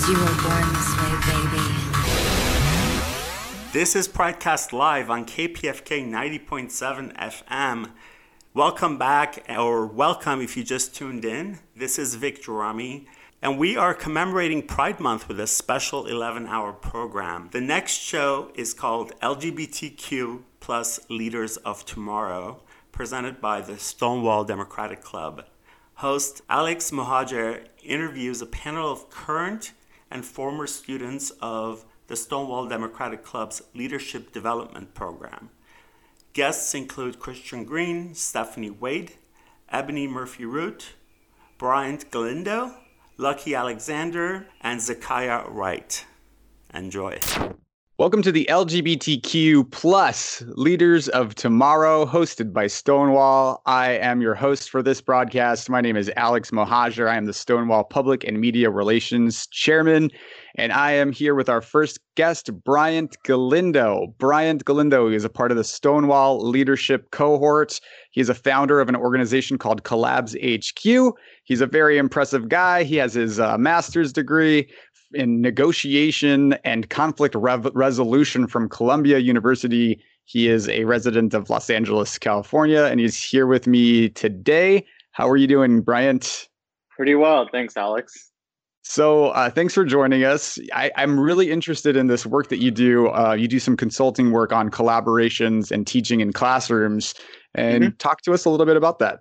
Cause you were born this way, baby. This is Pridecast Live on KPFK 90.7 FM. Welcome back, or welcome if you just tuned in. This is Vic Gerami, and we are commemorating Pride Month with a special 11 hour program. The next show is called LGBTQ plus Leaders of Tomorrow, presented by the Stonewall Democratic Club. Host Alex Mohajer interviews a panel of current and former students of the Stonewall Democratic Club's Leadership Development Program. Guests include Christian Green, Stephanie Wade, Ebony Murphy Root, Bryant Galindo, Luckie Alexander, and Zekiah Wright. Enjoy. Welcome to the LGBTQ plus Leaders of Tomorrow, hosted by Stonewall. I am your host for this broadcast. My name is Alex Mohajer. I am the Stonewall Public and Media Relations Chairman, and I am here with our first guest, Bryant Galindo. Bryant Galindo is a part of the Stonewall Leadership Cohort. He's a founder of an organization called Collabs HQ. He's a very impressive guy. He has his uh, master's degree in negotiation and conflict rev- resolution from Columbia University. He is a resident of Los Angeles, California, and he's here with me today. How are you doing, Bryant? Pretty well. Thanks, Alex. So, uh, thanks for joining us. I, am really interested in this work that you do. Uh, you do some consulting work on collaborations and teaching in classrooms. And mm-hmm. talk to us a little bit about that.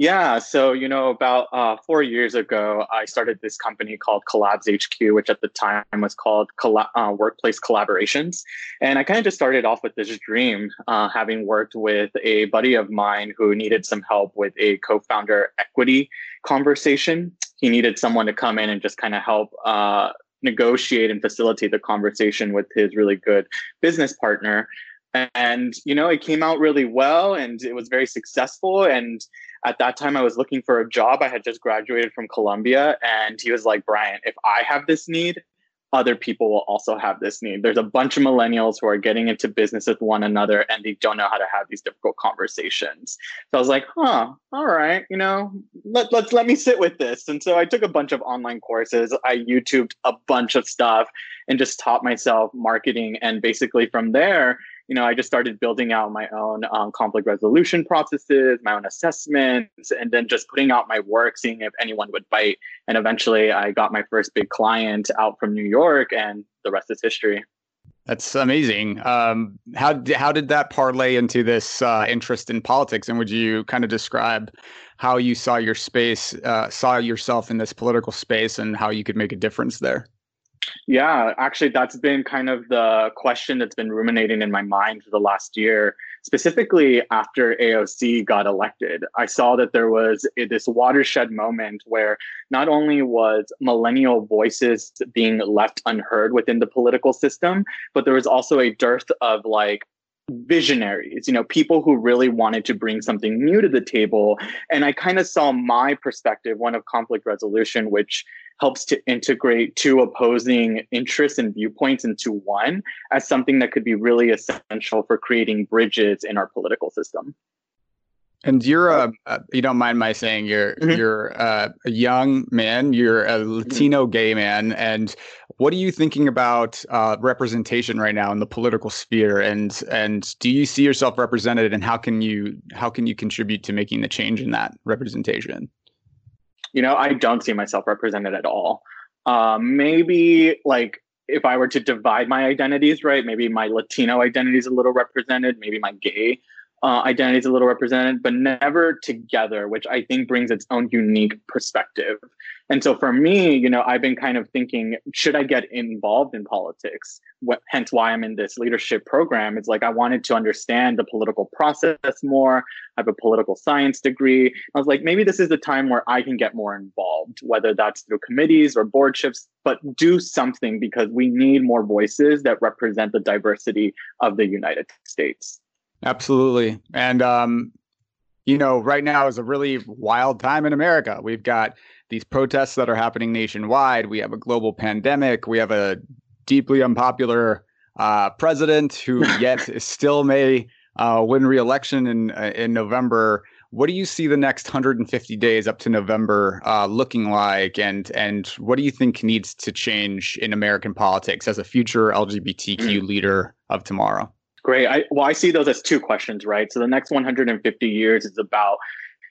Yeah, so you know, about uh, four years ago, I started this company called Collabs HQ, which at the time was called Colla- uh, Workplace Collaborations. And I kind of just started off with this dream, uh, having worked with a buddy of mine who needed some help with a co-founder equity conversation. He needed someone to come in and just kind of help uh, negotiate and facilitate the conversation with his really good business partner and you know it came out really well and it was very successful and at that time I was looking for a job. I had just graduated from Columbia and he was like, Brian, if I have this need, other people will also have this need. There's a bunch of millennials who are getting into business with one another and they don't know how to have these difficult conversations. So I was like, huh, all right, you know, let, let's let me sit with this. And so I took a bunch of online courses. I YouTubed a bunch of stuff and just taught myself marketing. And basically from there, you know, I just started building out my own um, conflict resolution processes, my own assessments, and then just putting out my work, seeing if anyone would bite. And eventually, I got my first big client out from New York, and the rest is history. That's amazing. Um, how how did that parlay into this uh, interest in politics? And would you kind of describe how you saw your space, uh, saw yourself in this political space, and how you could make a difference there? Yeah, actually, that's been kind of the question that's been ruminating in my mind for the last year, specifically after AOC got elected. I saw that there was this watershed moment where not only was millennial voices being left unheard within the political system, but there was also a dearth of like visionaries, you know, people who really wanted to bring something new to the table. And I kind of saw my perspective, one of conflict resolution, which helps to integrate two opposing interests and viewpoints into one as something that could be really essential for creating bridges in our political system. And you're a, uh, you don't mind my saying you're mm-hmm. you're a young man, you're a mm-hmm. Latino gay man, and what are you thinking about uh, representation right now in the political sphere? And and do you see yourself represented, and how can you how can you contribute to making the change in that representation? You know, I don't see myself represented at all. Um, maybe like if I were to divide my identities, right? Maybe my Latino identity is a little represented. Maybe my gay uh, identity is a little represented, but never together, which I think brings its own unique perspective. And so for me, you know, I've been kind of thinking, should I get involved in politics? What, hence why I'm in this leadership program. It's like I wanted to understand the political process more. I have a political science degree. I was like, maybe this is the time where I can get more involved, whether that's through committees or boardships, but do something because we need more voices that represent the diversity of the United States. Absolutely. And, um, you know, right now is a really wild time in America. We've got these protests that are happening nationwide. We have a global pandemic. We have a deeply unpopular uh, president who yet still may uh, win re-election in uh, in November. what do you see the next 150 days up to November uh, looking like, and and what do you think needs to change in American politics as a future LGBTQ mm. leader of tomorrow? Great. I, well, I see those as two questions, right? So the next 150 years is about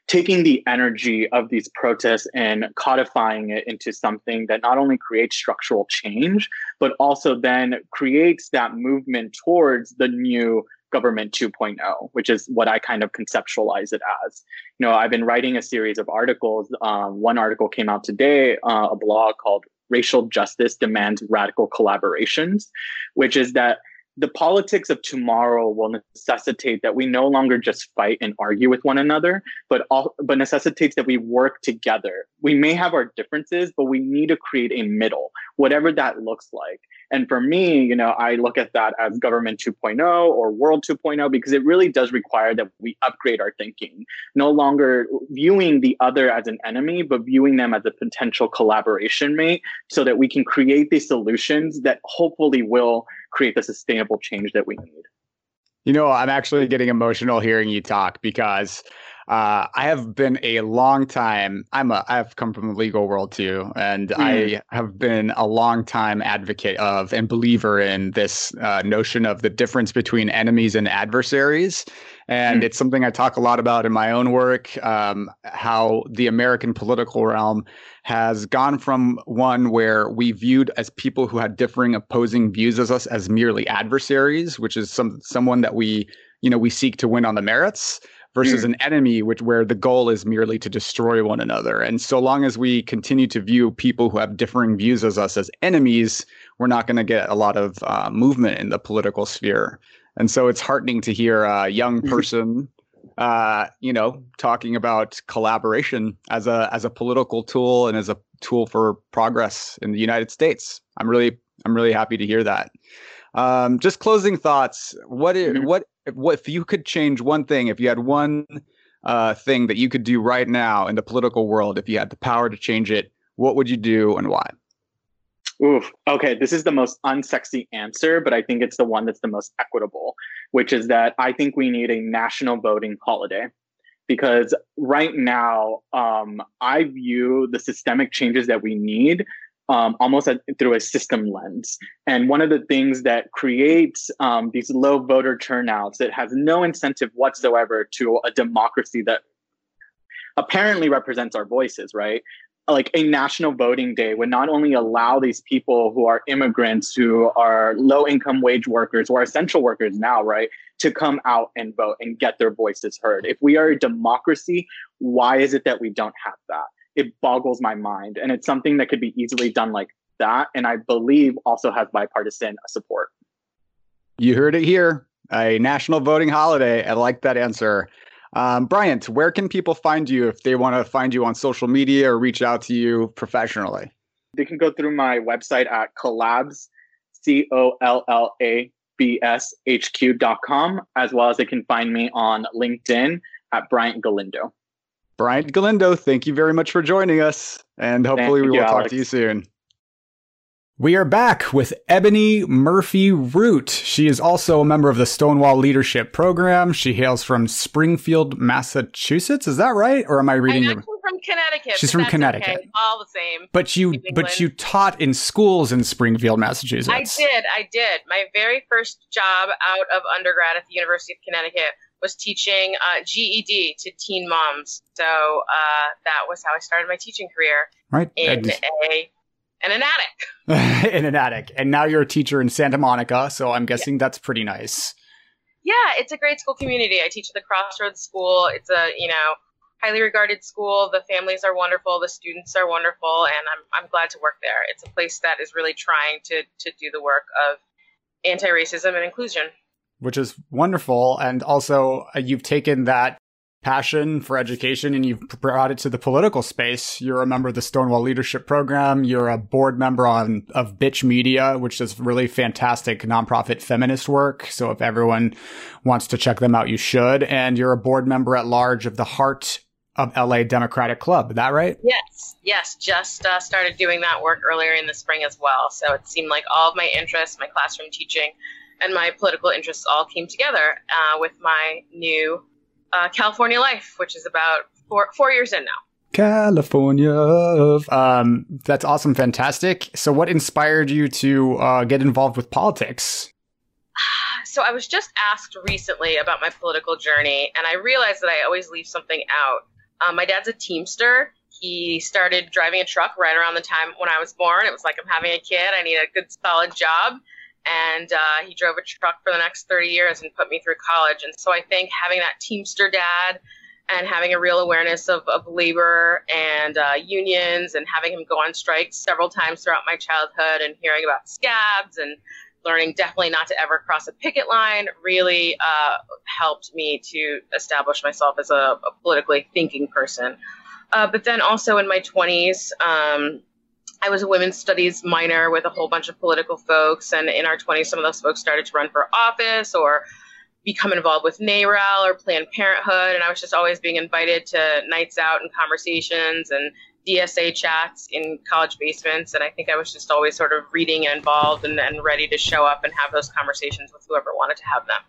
taking the energy of these protests and codifying it into something that not only creates structural change, but also then creates that movement towards the new government 2.0 which is what i kind of conceptualize it as you know i've been writing a series of articles um, one article came out today uh, a blog called racial justice demands radical collaborations which is that the politics of tomorrow will necessitate that we no longer just fight and argue with one another, but all, but necessitates that we work together. We may have our differences, but we need to create a middle, whatever that looks like. And for me, you know, I look at that as government 2.0 or world 2.0 because it really does require that we upgrade our thinking, no longer viewing the other as an enemy, but viewing them as a potential collaboration mate so that we can create these solutions that hopefully will create the sustainable change that we need. You know, I'm actually getting emotional hearing you talk because uh, I have been a long time. I'm a. I've come from the legal world too, and mm. I have been a long time advocate of and believer in this uh, notion of the difference between enemies and adversaries. And mm. it's something I talk a lot about in my own work. Um, how the American political realm has gone from one where we viewed as people who had differing opposing views as us as merely adversaries, which is some someone that we you know we seek to win on the merits versus mm. an enemy which where the goal is merely to destroy one another and so long as we continue to view people who have differing views as us as enemies we're not going to get a lot of uh, movement in the political sphere and so it's heartening to hear a young mm-hmm. person uh, you know, talking about collaboration as a as a political tool and as a tool for progress in the United States. I'm really I'm really happy to hear that. Um, just closing thoughts. What if, mm-hmm. what if you could change one thing? If you had one uh, thing that you could do right now in the political world, if you had the power to change it, what would you do and why? Oof. Okay, this is the most unsexy answer, but I think it's the one that's the most equitable, which is that I think we need a national voting holiday. Because right now, um, I view the systemic changes that we need um, almost a, through a system lens. And one of the things that creates um, these low voter turnouts that has no incentive whatsoever to a democracy that apparently represents our voices, right? like a national voting day would not only allow these people who are immigrants, who are low income wage workers, who are essential workers now, right, to come out and vote and get their voices heard. If we are a democracy, why is it that we don't have that? It boggles my mind. And it's something that could be easily done like that. And I believe also has bipartisan support. You heard it here. A national voting holiday. I like that answer. Um, Bryant, where can people find you if they want to find you on social media or reach out to you professionally? They can go through my website at collabs, C O L L A B S H Q.com, as well as they can find me on LinkedIn at Bryant Galindo. Bryant Galindo, thank you very much for joining us, and hopefully thank we will you, talk Alex. to you soon. We are back with Ebony Murphy Root. She is also a member of the Stonewall Leadership Program. She hails from Springfield, Massachusetts. Is that right? Or am I reading? I'm from Connecticut. She's from Connecticut. Okay. All the same. But you, but you taught in schools in Springfield, Massachusetts. I did. I did. My very first job out of undergrad at the University of Connecticut was teaching uh, GED to teen moms. So uh, that was how I started my teaching career. Right. In a in an attic. in an attic. And now you're a teacher in Santa Monica, so I'm guessing yeah. that's pretty nice. Yeah, it's a great school community. I teach at the Crossroads School. It's a, you know, highly regarded school. The families are wonderful, the students are wonderful, and I'm I'm glad to work there. It's a place that is really trying to to do the work of anti-racism and inclusion. Which is wonderful and also uh, you've taken that passion for education and you've brought it to the political space. You're a member of the Stonewall Leadership Program. You're a board member on of Bitch Media, which is really fantastic nonprofit feminist work. So if everyone wants to check them out, you should. And you're a board member at large of the Heart of LA Democratic Club. Is that right? Yes. Yes. Just uh, started doing that work earlier in the spring as well. So it seemed like all of my interests, my classroom teaching, and my political interests all came together uh, with my new uh, California Life, which is about four four years in now. California. Um, that's awesome, fantastic. So, what inspired you to uh, get involved with politics? So, I was just asked recently about my political journey, and I realized that I always leave something out. Um, my dad's a Teamster. He started driving a truck right around the time when I was born. It was like I'm having a kid. I need a good, solid job. And uh, he drove a truck for the next 30 years and put me through college. And so I think having that Teamster dad and having a real awareness of, of labor and uh, unions and having him go on strikes several times throughout my childhood and hearing about scabs and learning definitely not to ever cross a picket line really uh, helped me to establish myself as a, a politically thinking person. Uh, but then also in my 20s, um, I was a women's studies minor with a whole bunch of political folks. And in our 20s, some of those folks started to run for office or become involved with NARAL or Planned Parenthood. And I was just always being invited to nights out and conversations and DSA chats in college basements. And I think I was just always sort of reading and involved and, and ready to show up and have those conversations with whoever wanted to have them.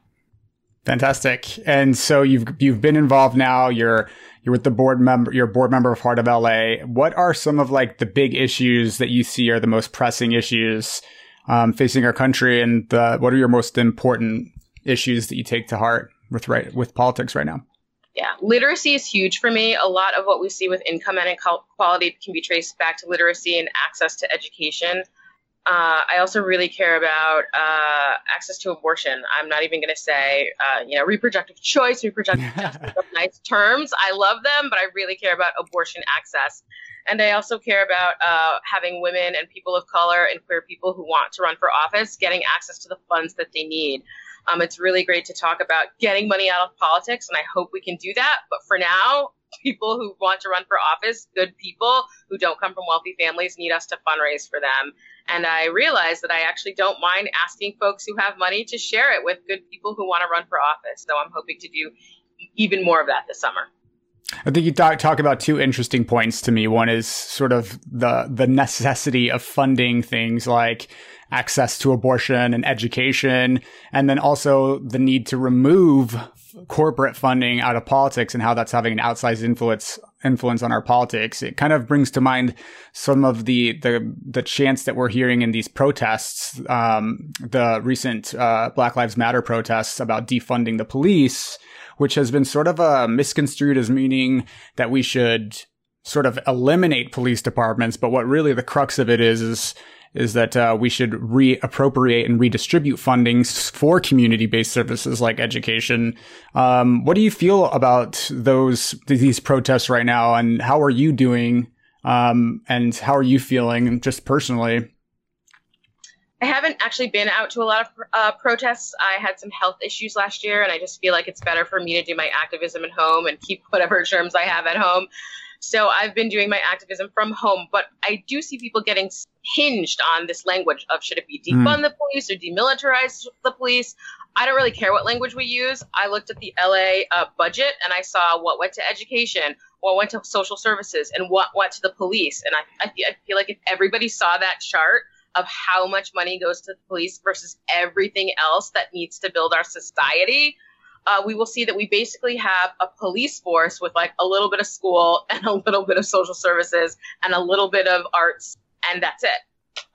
Fantastic. And so you've you've been involved now. You're you're with the board member. You're a board member of Heart of LA. What are some of like the big issues that you see are the most pressing issues um, facing our country, and the, what are your most important issues that you take to heart with right with politics right now? Yeah, literacy is huge for me. A lot of what we see with income and inequality can be traced back to literacy and access to education. Uh, I also really care about uh, access to abortion. I'm not even going to say, uh, you know, reproductive choice, reproductive justice, nice terms. I love them, but I really care about abortion access. And I also care about uh, having women and people of color and queer people who want to run for office getting access to the funds that they need. Um, it's really great to talk about getting money out of politics, and I hope we can do that. But for now, people who want to run for office, good people who don't come from wealthy families, need us to fundraise for them. And I realized that I actually don't mind asking folks who have money to share it with good people who want to run for office. So I'm hoping to do even more of that this summer. I think you talk, talk about two interesting points to me. One is sort of the the necessity of funding things like access to abortion and education, and then also the need to remove corporate funding out of politics and how that's having an outsized influence influence on our politics. It kind of brings to mind some of the the the chants that we're hearing in these protests, um, the recent uh, Black Lives Matter protests about defunding the police, which has been sort of uh, misconstrued as meaning that we should sort of eliminate police departments. But what really the crux of it is is is that uh, we should reappropriate and redistribute fundings for community-based services like education. Um, what do you feel about those these protests right now, and how are you doing? Um, and how are you feeling just personally? I haven't actually been out to a lot of uh, protests. I had some health issues last year, and I just feel like it's better for me to do my activism at home and keep whatever germs I have at home. So I've been doing my activism from home, but I do see people getting hinged on this language of should it be hmm. defund mm. the police or demilitarize the police. I don't really care what language we use. I looked at the LA uh, budget and I saw what went to education, what went to social services, and what went to the police. And I, I, I feel like if everybody saw that chart of how much money goes to the police versus everything else that needs to build our society, uh, we will see that we basically have a police force with like a little bit of school and a little bit of social services and a little bit of arts, and that's it.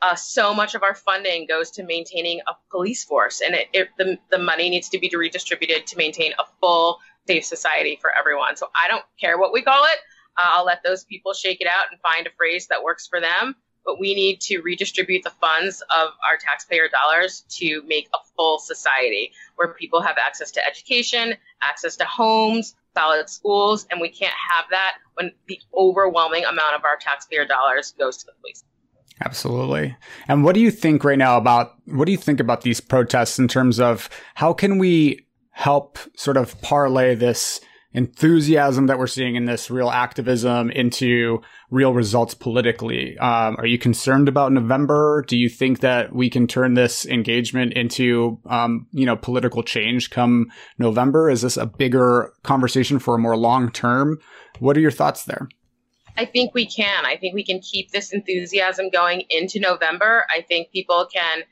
Uh, so much of our funding goes to maintaining a police force, and it, it, the, the money needs to be redistributed to maintain a full, safe society for everyone. So I don't care what we call it. Uh, I'll let those people shake it out and find a phrase that works for them but we need to redistribute the funds of our taxpayer dollars to make a full society where people have access to education, access to homes, solid schools, and we can't have that when the overwhelming amount of our taxpayer dollars goes to the police. Absolutely. And what do you think right now about what do you think about these protests in terms of how can we help sort of parlay this enthusiasm that we're seeing in this real activism into real results politically. Um, are you concerned about November? Do you think that we can turn this engagement into, um, you know, political change come November? Is this a bigger conversation for a more long term? What are your thoughts there? I think we can. I think we can keep this enthusiasm going into November. I think people can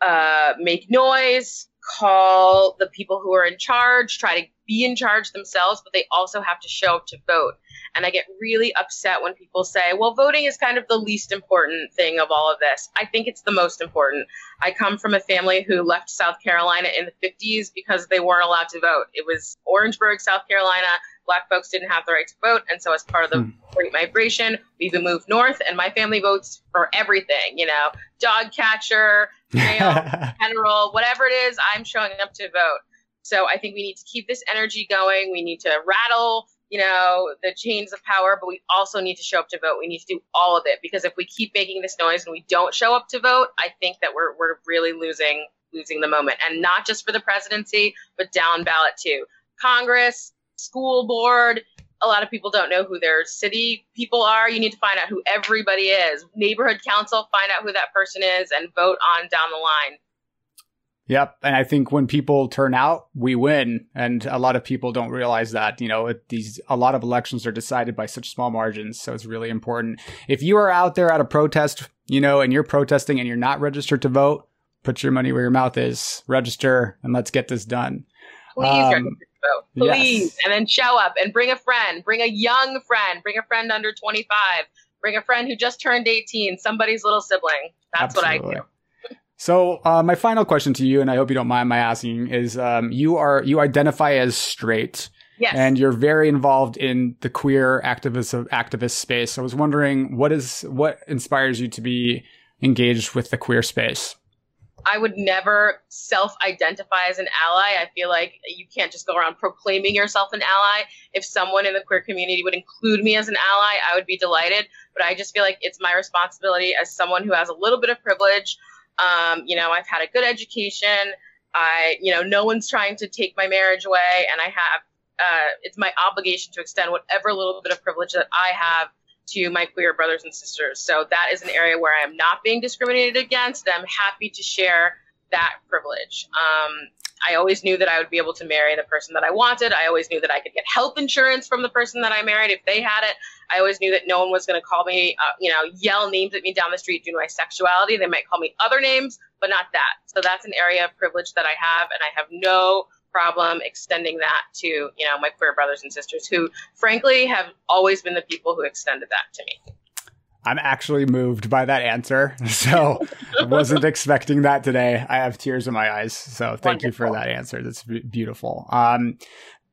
uh, make noise, call the people who are in charge, try to be in charge themselves, but they also have to show up to vote. And I get really upset when people say, well, voting is kind of the least important thing of all of this. I think it's the most important. I come from a family who left South Carolina in the 50s because they weren't allowed to vote. It was Orangeburg, South Carolina. Black folks didn't have the right to vote. And so, as part of the hmm. Great Migration, we even moved north, and my family votes for everything, you know, dog catcher, general, whatever it is, I'm showing up to vote. So I think we need to keep this energy going. We need to rattle, you know, the chains of power, but we also need to show up to vote. We need to do all of it because if we keep making this noise and we don't show up to vote, I think that we're we're really losing losing the moment. And not just for the presidency, but down ballot too. Congress, school board, a lot of people don't know who their city people are. You need to find out who everybody is. Neighborhood council, find out who that person is and vote on down the line. Yep. And I think when people turn out, we win. And a lot of people don't realize that, you know, these, a lot of elections are decided by such small margins. So it's really important. If you are out there at a protest, you know, and you're protesting and you're not registered to vote, put your money where your mouth is, register, and let's get this done. Please um, vote. Please. Yes. And then show up and bring a friend, bring a young friend, bring a friend under 25, bring a friend who just turned 18, somebody's little sibling. That's Absolutely. what I do. So uh, my final question to you, and I hope you don't mind my asking, is um, you are you identify as straight, yes. and you're very involved in the queer activist activist space. I was wondering what is what inspires you to be engaged with the queer space. I would never self-identify as an ally. I feel like you can't just go around proclaiming yourself an ally. If someone in the queer community would include me as an ally, I would be delighted. But I just feel like it's my responsibility as someone who has a little bit of privilege um, you know, I've had a good education. I, you know, no one's trying to take my marriage away, and I have. Uh, it's my obligation to extend whatever little bit of privilege that I have to my queer brothers and sisters. So that is an area where I am not being discriminated against. I'm happy to share that privilege. Um, I always knew that I would be able to marry the person that I wanted. I always knew that I could get health insurance from the person that I married if they had it. I always knew that no one was going to call me, uh, you know, yell names at me down the street due to my sexuality. They might call me other names, but not that. So that's an area of privilege that I have, and I have no problem extending that to, you know, my queer brothers and sisters who, frankly, have always been the people who extended that to me. I'm actually moved by that answer. So I wasn't expecting that today. I have tears in my eyes. So thank Wonderful. you for that answer. That's beautiful. Um,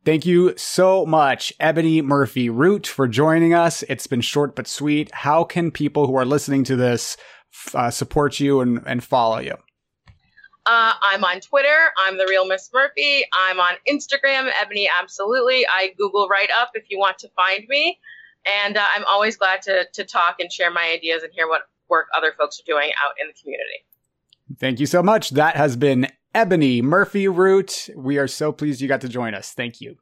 thank you so much, Ebony Murphy Root, for joining us. It's been short but sweet. How can people who are listening to this uh, support you and, and follow you? Uh, I'm on Twitter. I'm the real Miss Murphy. I'm on Instagram, Ebony Absolutely. I Google right up if you want to find me. And uh, I'm always glad to, to talk and share my ideas and hear what work other folks are doing out in the community. Thank you so much. That has been Ebony Murphy Root. We are so pleased you got to join us. Thank you.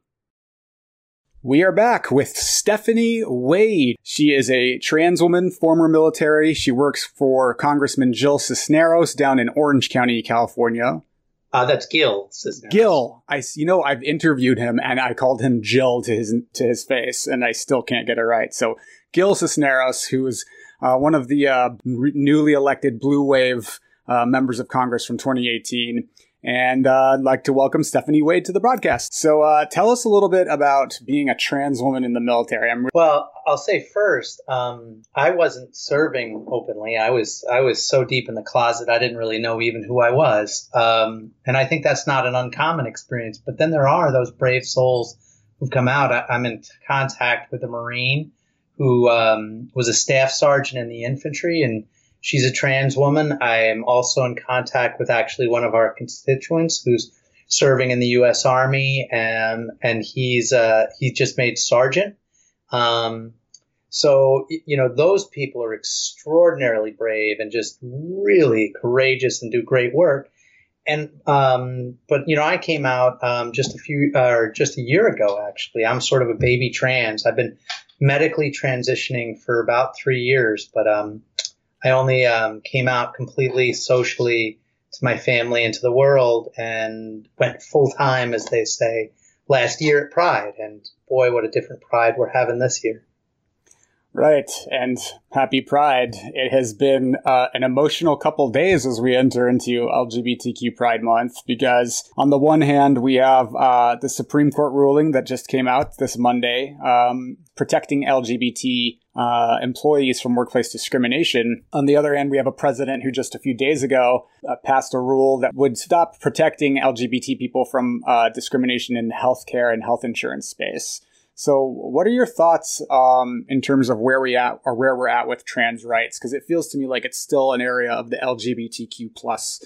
We are back with Stephanie Wade. She is a trans woman, former military. She works for Congressman Jill Cisneros down in Orange County, California. Uh, that's Gil. Gil. I, you know, I've interviewed him and I called him Jill to his to his face, and I still can't get it right. So Gil Cisneros, who is uh, one of the uh, re- newly elected Blue Wave uh, members of Congress from 2018. And uh, I'd like to welcome Stephanie Wade to the broadcast. So uh, tell us a little bit about being a trans woman in the military. Re- well, I'll say first, um, I wasn't serving openly. I was I was so deep in the closet, I didn't really know even who I was. Um, and I think that's not an uncommon experience. But then there are those brave souls who've come out. I, am in contact with a Marine who um, was a staff sergeant in the infantry and She's a trans woman. I am also in contact with actually one of our constituents who's serving in the U.S. Army, and and he's uh, he just made sergeant. Um, so you know those people are extraordinarily brave and just really courageous and do great work. And um, but you know I came out um, just a few or uh, just a year ago actually. I'm sort of a baby trans. I've been medically transitioning for about three years, but um, I only um, came out completely socially to my family and to the world and went full time, as they say, last year at Pride. And boy, what a different Pride we're having this year. Right. And happy Pride. It has been uh, an emotional couple days as we enter into LGBTQ Pride Month because, on the one hand, we have uh, the Supreme Court ruling that just came out this Monday um, protecting LGBT uh, employees from workplace discrimination. On the other hand, we have a president who just a few days ago uh, passed a rule that would stop protecting LGBT people from uh, discrimination in healthcare and health insurance space. So, what are your thoughts um, in terms of where we at or where we're at with trans rights? Because it feels to me like it's still an area of the LGBTQ plus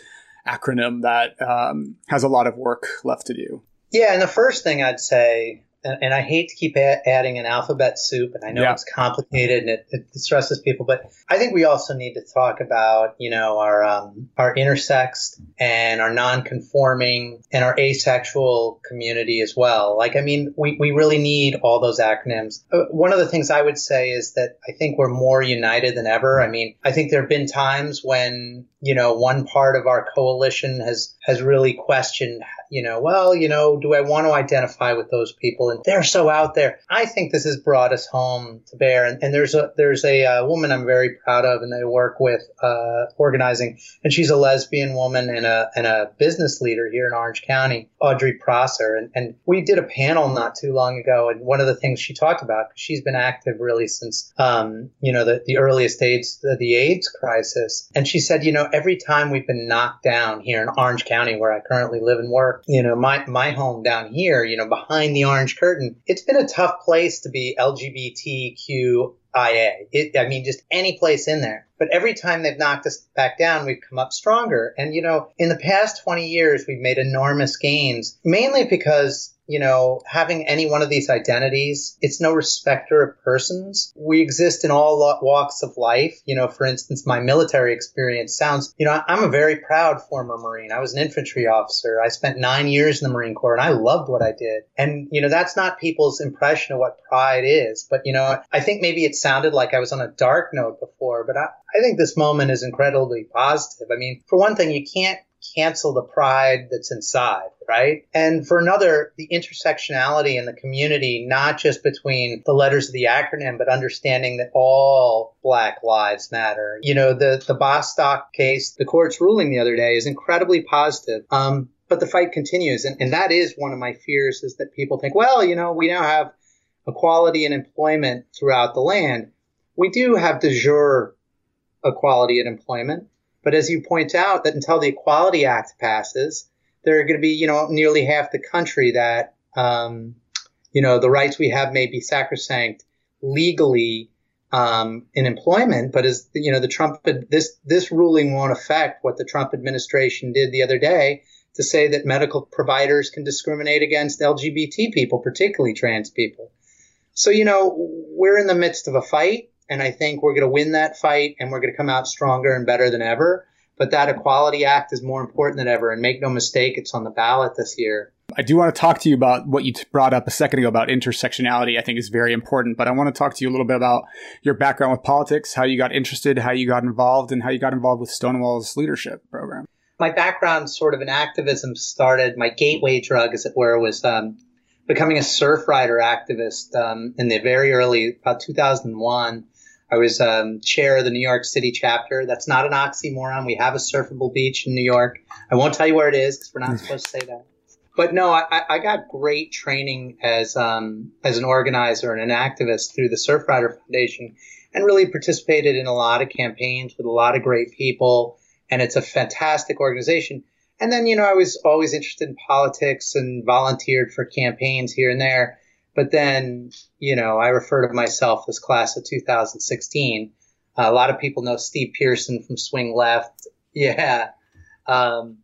acronym that um, has a lot of work left to do. Yeah, and the first thing I'd say and, and I hate to keep a- adding an alphabet soup, and I know yeah. it's complicated and it, it, stresses people, but I think we also need to talk about, you know, our um, our intersex and our non-conforming and our asexual community as well. Like, I mean, we, we really need all those acronyms. Uh, one of the things I would say is that I think we're more united than ever. I mean, I think there have been times when you know one part of our coalition has has really questioned you know, well, you know, do I want to identify with those people? And they're so out there. I think this has brought us home to bear. And, and there's a there's a uh, woman I'm very proud of, and I work with uh, organizing, and she's a lesbian woman and a and a business leader here in Orange County, Audrey Prosser. And, and we did a panel not too long ago, and one of the things she talked about, she's been active really since, um, you know, the, the earliest AIDS, the, the AIDS crisis. And she said, you know, every time we've been knocked down here in Orange County, where I currently live and work, you know, my, my home down here, you know, behind the orange curtain, it's been a tough place to be LGBTQIA. It, I mean, just any place in there. But every time they've knocked us back down, we've come up stronger. And, you know, in the past 20 years, we've made enormous gains, mainly because you know, having any one of these identities, it's no respecter of persons. We exist in all walks of life. You know, for instance, my military experience sounds, you know, I'm a very proud former Marine. I was an infantry officer. I spent nine years in the Marine Corps and I loved what I did. And, you know, that's not people's impression of what pride is. But, you know, I think maybe it sounded like I was on a dark note before, but I, I think this moment is incredibly positive. I mean, for one thing, you can't cancel the pride that's inside, right? And for another, the intersectionality in the community, not just between the letters of the acronym, but understanding that all Black lives matter. You know, the, the Bostock case, the court's ruling the other day is incredibly positive. Um, but the fight continues. And, and that is one of my fears is that people think, well, you know, we now have equality in employment throughout the land. We do have de jure equality in employment. But as you point out, that until the Equality Act passes, there are going to be, you know, nearly half the country that, um, you know, the rights we have may be sacrosanct legally um, in employment, but as you know, the Trump this this ruling won't affect what the Trump administration did the other day to say that medical providers can discriminate against LGBT people, particularly trans people. So you know, we're in the midst of a fight. And I think we're going to win that fight and we're going to come out stronger and better than ever. But that Equality Act is more important than ever. And make no mistake, it's on the ballot this year. I do want to talk to you about what you brought up a second ago about intersectionality. I think is very important, but I want to talk to you a little bit about your background with politics, how you got interested, how you got involved, and how you got involved with Stonewall's leadership program. My background, sort of in activism, started. My gateway drug, as it were, was um, becoming a Surfrider activist um, in the very early, about 2001. I was um, chair of the New York City chapter. That's not an oxymoron. We have a surfable beach in New York. I won't tell you where it is because we're not supposed to say that. But no, I, I got great training as um, as an organizer and an activist through the Surfrider Foundation, and really participated in a lot of campaigns with a lot of great people. And it's a fantastic organization. And then, you know, I was always interested in politics and volunteered for campaigns here and there. But then, you know, I refer to myself as class of 2016. Uh, a lot of people know Steve Pearson from Swing Left. Yeah. Um,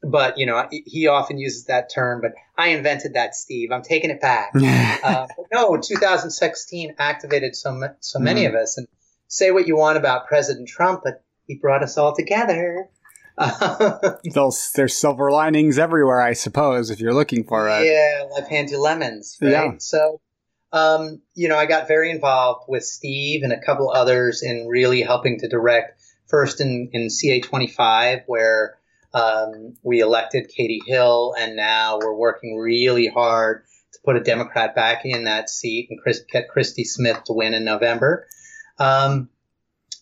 but, you know, he often uses that term, but I invented that, Steve. I'm taking it back. uh, no, 2016 activated so, so many mm. of us. And say what you want about President Trump, but he brought us all together. There's silver linings everywhere, I suppose, if you're looking for it. Yeah, life hands you lemons, right? Yeah. So, um, you know, I got very involved with Steve and a couple others in really helping to direct. First in, in CA25, where um, we elected Katie Hill, and now we're working really hard to put a Democrat back in that seat and Chris, get Christy Smith to win in November. Um,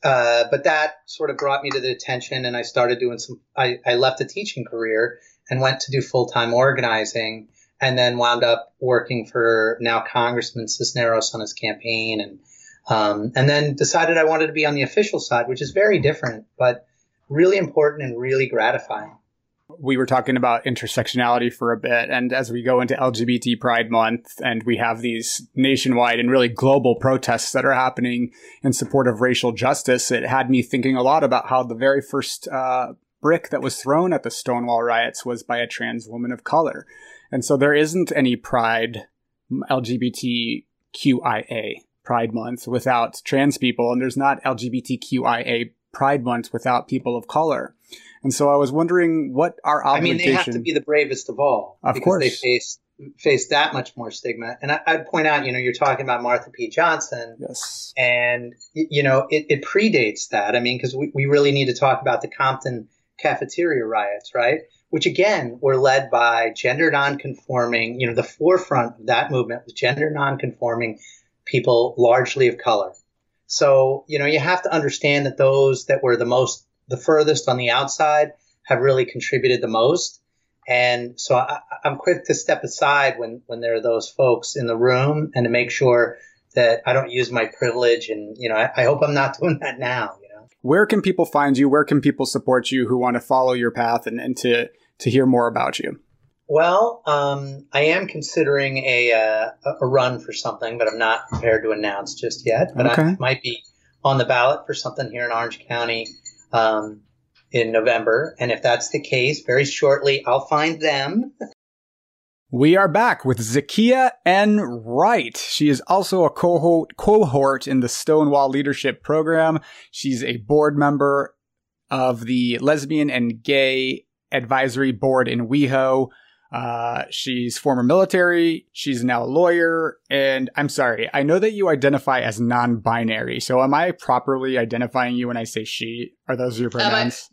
uh, but that sort of brought me to the attention, and I started doing some. I, I left a teaching career and went to do full time organizing, and then wound up working for now Congressman Cisneros on his campaign, and um, and then decided I wanted to be on the official side, which is very different, but really important and really gratifying we were talking about intersectionality for a bit. And as we go into LGBT Pride Month and we have these nationwide and really global protests that are happening in support of racial justice, it had me thinking a lot about how the very first uh, brick that was thrown at the Stonewall riots was by a trans woman of color. And so there isn't any Pride LGBTQIA Pride Month without trans people, and there's not LGBTQIA Pride Month without people of color. And so I was wondering what our obligation. I mean, they have to be the bravest of all. Of because course. They face, face that much more stigma. And I, would point out, you know, you're talking about Marsha P. Johnson. Yes. And, you know, it, it predates that. I mean, because we, we really need to talk about the Compton cafeteria riots, right? Which again were led by gender nonconforming, you know, the forefront of that movement was gender nonconforming people largely of color. So, you know, you have to understand that those that were the most the furthest on the outside have really contributed the most. And so I, am quick to step aside when, when there are those folks in the room and to make sure that I don't use my privilege. And, you know, I, I hope I'm not doing that now, you know. Where can people find you? Where can people support you who want to follow your path and, and to, to hear more about you? Well, um, I am considering a, uh, a run for something, but I'm not prepared to announce just yet. But okay. I might be on the ballot for something here in Orange County um, in November. And if that's the case, very shortly, I'll find them. We are back with Zekiah N. Wright. She is also a cohort, cohort in the Stonewall Leadership Program. She's a board member of the Lesbian and Gay Advisory Board in WeHo. Uh, she's former military. She's now a lawyer. And I'm sorry, I know that you identify as non binary. So am I properly identifying you when I say she? Are those your pronouns?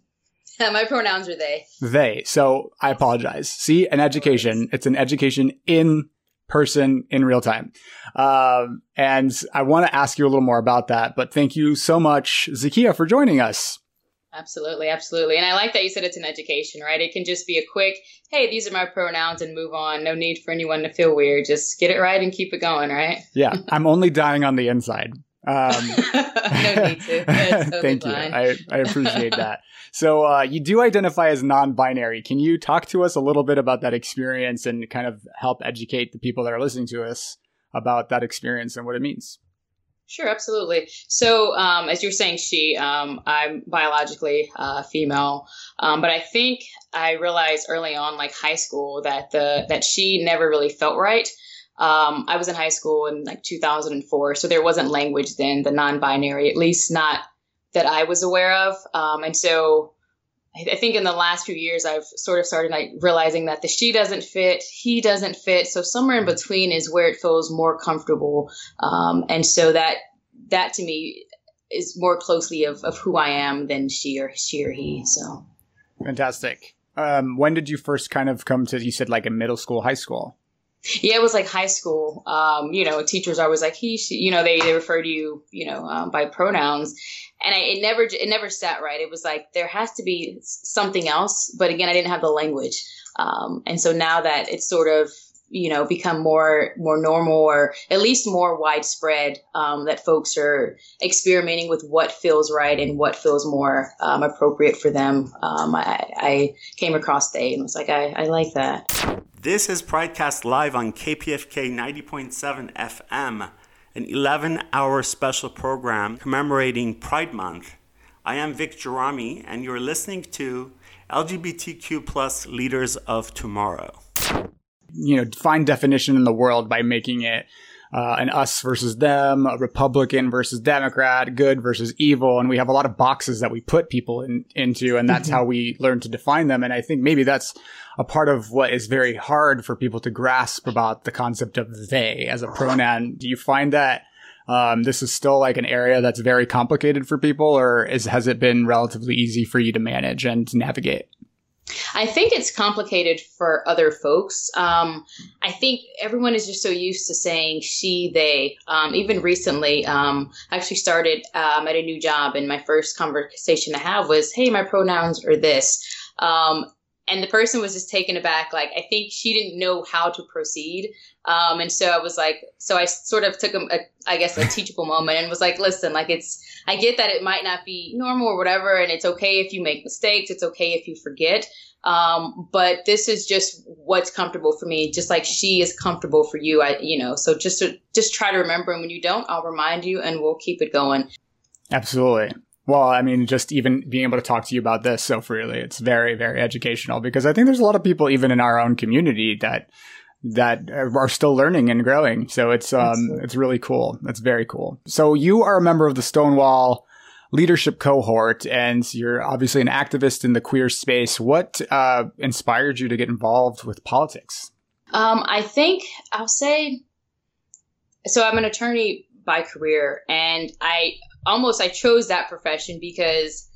My, my pronouns are they. They. So I apologize. See, an education. It's an education in person in real time. Um, and I want to ask you a little more about that. But thank you so much, Zekiah, for joining us. Absolutely, absolutely. And I like that you said it's an education, right? It can just be a quick, hey, these are my pronouns and move on. No need for anyone to feel weird. Just get it right and keep it going, right? Yeah. I'm only dying on the inside. Um, no need to. Totally thank you. I, I appreciate that. So uh, you do identify as non-binary. Can you talk to us a little bit about that experience and kind of help educate the people that are listening to us about that experience and what it means? Sure, absolutely. So, um, as you're saying, she, um, I'm biologically uh, female, um, but I think I realized early on, like high school, that the that she never really felt right. Um, I was in high school in like 2004, so there wasn't language then, the non-binary, at least not that I was aware of, um, and so I think in the last few years, I've sort of started like realizing that the she doesn't fit, he doesn't fit. So somewhere in between is where it feels more comfortable. Um, and so that, that to me is more closely of, of who I am than she or she or he. So fantastic. Um, when did you first kind of come to, you said like in middle school, high school? Yeah, it was like high school. Um, you know, teachers are always like he, she, you know, they, they refer to you, you know, um, by pronouns, and I, it never, it never sat right. It was like there has to be something else, but again, I didn't have the language, um, and so now that it's sort of, you know, become more, more normal or at least more widespread, um, that folks are experimenting with what feels right and what feels more um, appropriate for them. Um, I, I came across they and was like, I, I like that. This is Pridecast Live on KPFK 90.7 FM, an 11 hour special program commemorating Pride Month. I am Vic Gerami, and you're listening to LGBTQ plus leaders of tomorrow. You know, find definition in the world by making it uh, an us versus them, a Republican versus Democrat, good versus evil. And we have a lot of boxes that we put people in, into, and that's mm-hmm. how we learn to define them. And I think maybe that's a part of what is very hard for people to grasp about the concept of they as a pronoun. Do you find that um, this is still like an area that's very complicated for people, or is, has it been relatively easy for you to manage and navigate? I think it's complicated for other folks. Um, I think everyone is just so used to saying she, they. Um, even recently, um, I actually started um, at a new job, and my first conversation to have was, "Hey, my pronouns are this." Um, and the person was just taken aback. Like I think she didn't know how to proceed, um, and so I was like, so I sort of took a, a, I guess, a teachable moment and was like, listen, like it's, I get that it might not be normal or whatever, and it's okay if you make mistakes. It's okay if you forget. Um, but this is just what's comfortable for me, just like she is comfortable for you. I, you know, so just to just try to remember, and when you don't, I'll remind you, and we'll keep it going. Absolutely. Well, I mean, just even being able to talk to you about this so freely, it's very, very educational because I think there's a lot of people, even in our own community, that that are still learning and growing. So it's um, it's really cool. That's very cool. So you are a member of the Stonewall leadership cohort, and you're obviously an activist in the queer space. What uh, inspired you to get involved with politics? Um, I think I'll say so. I'm an attorney by career, and I almost I chose that profession because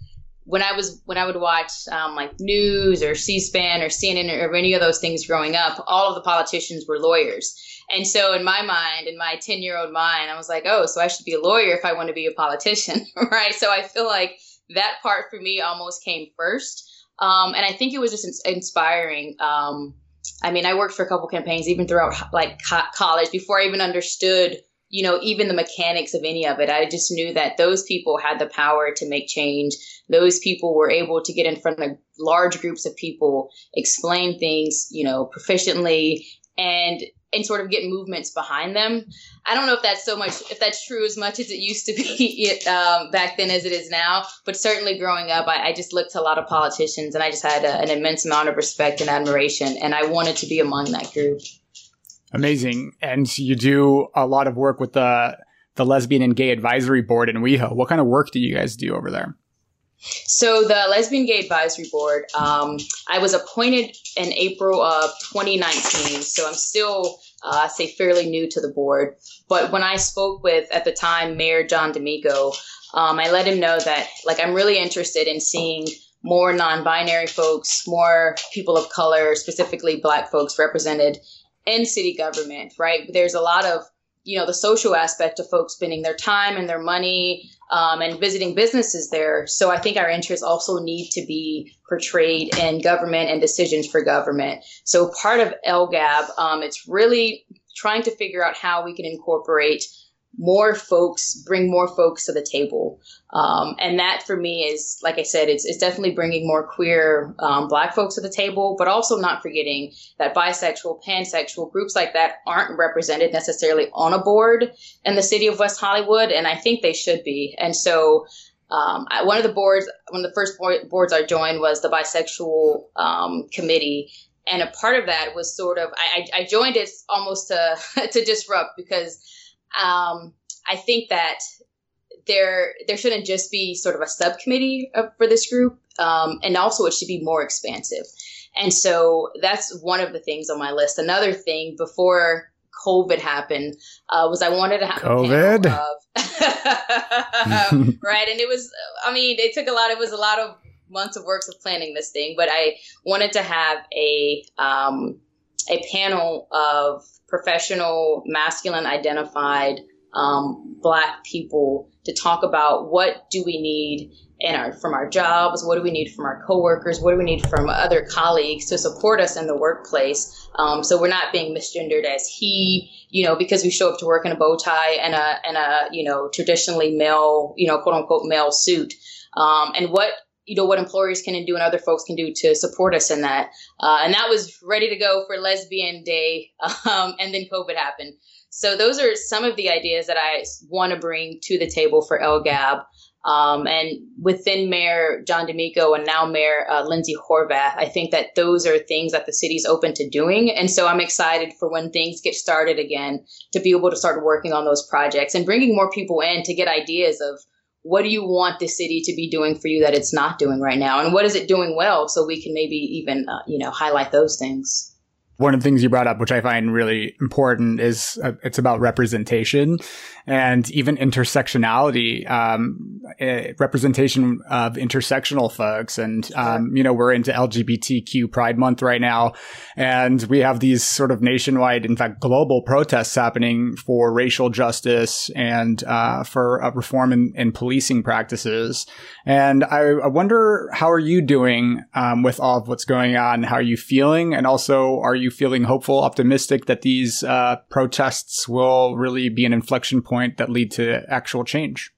when I was when I would watch um, like news or C-SPAN or CNN or any of those things growing up, all of the politicians were lawyers. And so in my mind, in my 10 year old mind, I was like, oh, so I should be a lawyer if I want to be a politician, right? So I feel like that part for me almost came first. Um, and I think it was just inspiring. Um, I mean, I worked for a couple campaigns even throughout like co- college before I even understood, you know, even the mechanics of any of it. I just knew that those people had the power to make change. Those people were able to get in front of large groups of people, explain things, you know, proficiently, and and sort of get movements behind them. I don't know if that's so much, if that's true as much as it used to be um, back then as it is now, but certainly growing up, I, I just looked to a lot of politicians and I just had a, an immense amount of respect and admiration, and I wanted to be among that group. Amazing. And you do a lot of work with the the Lesbian and Gay Advisory Board in WeHo. What kind of work do you guys do over there? So the Lesbian Gay Advisory Board, um, I was appointed in April of 2019. So I'm still, uh, say, fairly new to the board. But when I spoke with at the time Mayor John D'Amico, um, I let him know that like I'm really interested in seeing more non-binary folks, more people of color, specifically Black folks represented in city government. Right? There's a lot of you know the social aspect of folks spending their time and their money um, and visiting businesses there. So I think our interests also need to be portrayed in government and decisions for government. So part of LGAB, um, it's really trying to figure out how we can incorporate more folks, bring more folks to the table. Um, and that for me is, like I said, it's, it's definitely bringing more queer um, black folks to the table, but also not forgetting that bisexual, pansexual groups like that aren't represented necessarily on a board in the city of West Hollywood. And I think they should be. And so um, I, one of the boards, one of the first boards I joined was the bisexual um, committee. And a part of that was sort of, I, I joined it almost to, to disrupt because um, I think that there there shouldn't just be sort of a subcommittee for this group, um, and also it should be more expansive. And so that's one of the things on my list. Another thing before COVID happened uh, was I wanted to have COVID. Of, right, and it was. I mean, it took a lot. It was a lot of months of works of planning this thing, but I wanted to have a um, a panel of professional, masculine identified um, black people to talk about what do we need in our from our jobs what do we need from our coworkers what do we need from other colleagues to support us in the workplace. Um, so we're not being misgendered as he you know because we show up to work in a bow tie and a and a you know traditionally male you know quote unquote male suit. Um, and what you know what employers can do and other folks can do to support us in that. Uh, and that was ready to go for lesbian day um, and then covid happened. So those are some of the ideas that i want to bring to the table for lgab um, and within mayor john d'amico and now mayor uh, lindsey horvath i think that those are things that the city's open to doing. And so i'm excited for when things get started again to be able to start working on those projects and bringing more people in to get ideas of what do you want the city to be doing for you that it's not doing right now? And what is it doing well so we can maybe even uh, you know highlight those things one of the things you brought up, which I find really important, is uh, it's about representation and even intersectionality, um, uh, representation of intersectional folks. And, um, you know, we're into LGBTQ Pride Month right now, and we have these sort of nationwide, in fact, global protests happening for racial justice and uh, for reform in, in, policing practices. And I, I, wonder, how are you doing um, with all of what's going on? How are you feeling? And also, are you feeling hopeful, optimistic that these uh, protests will really be an inflection point? point that lead to actual change?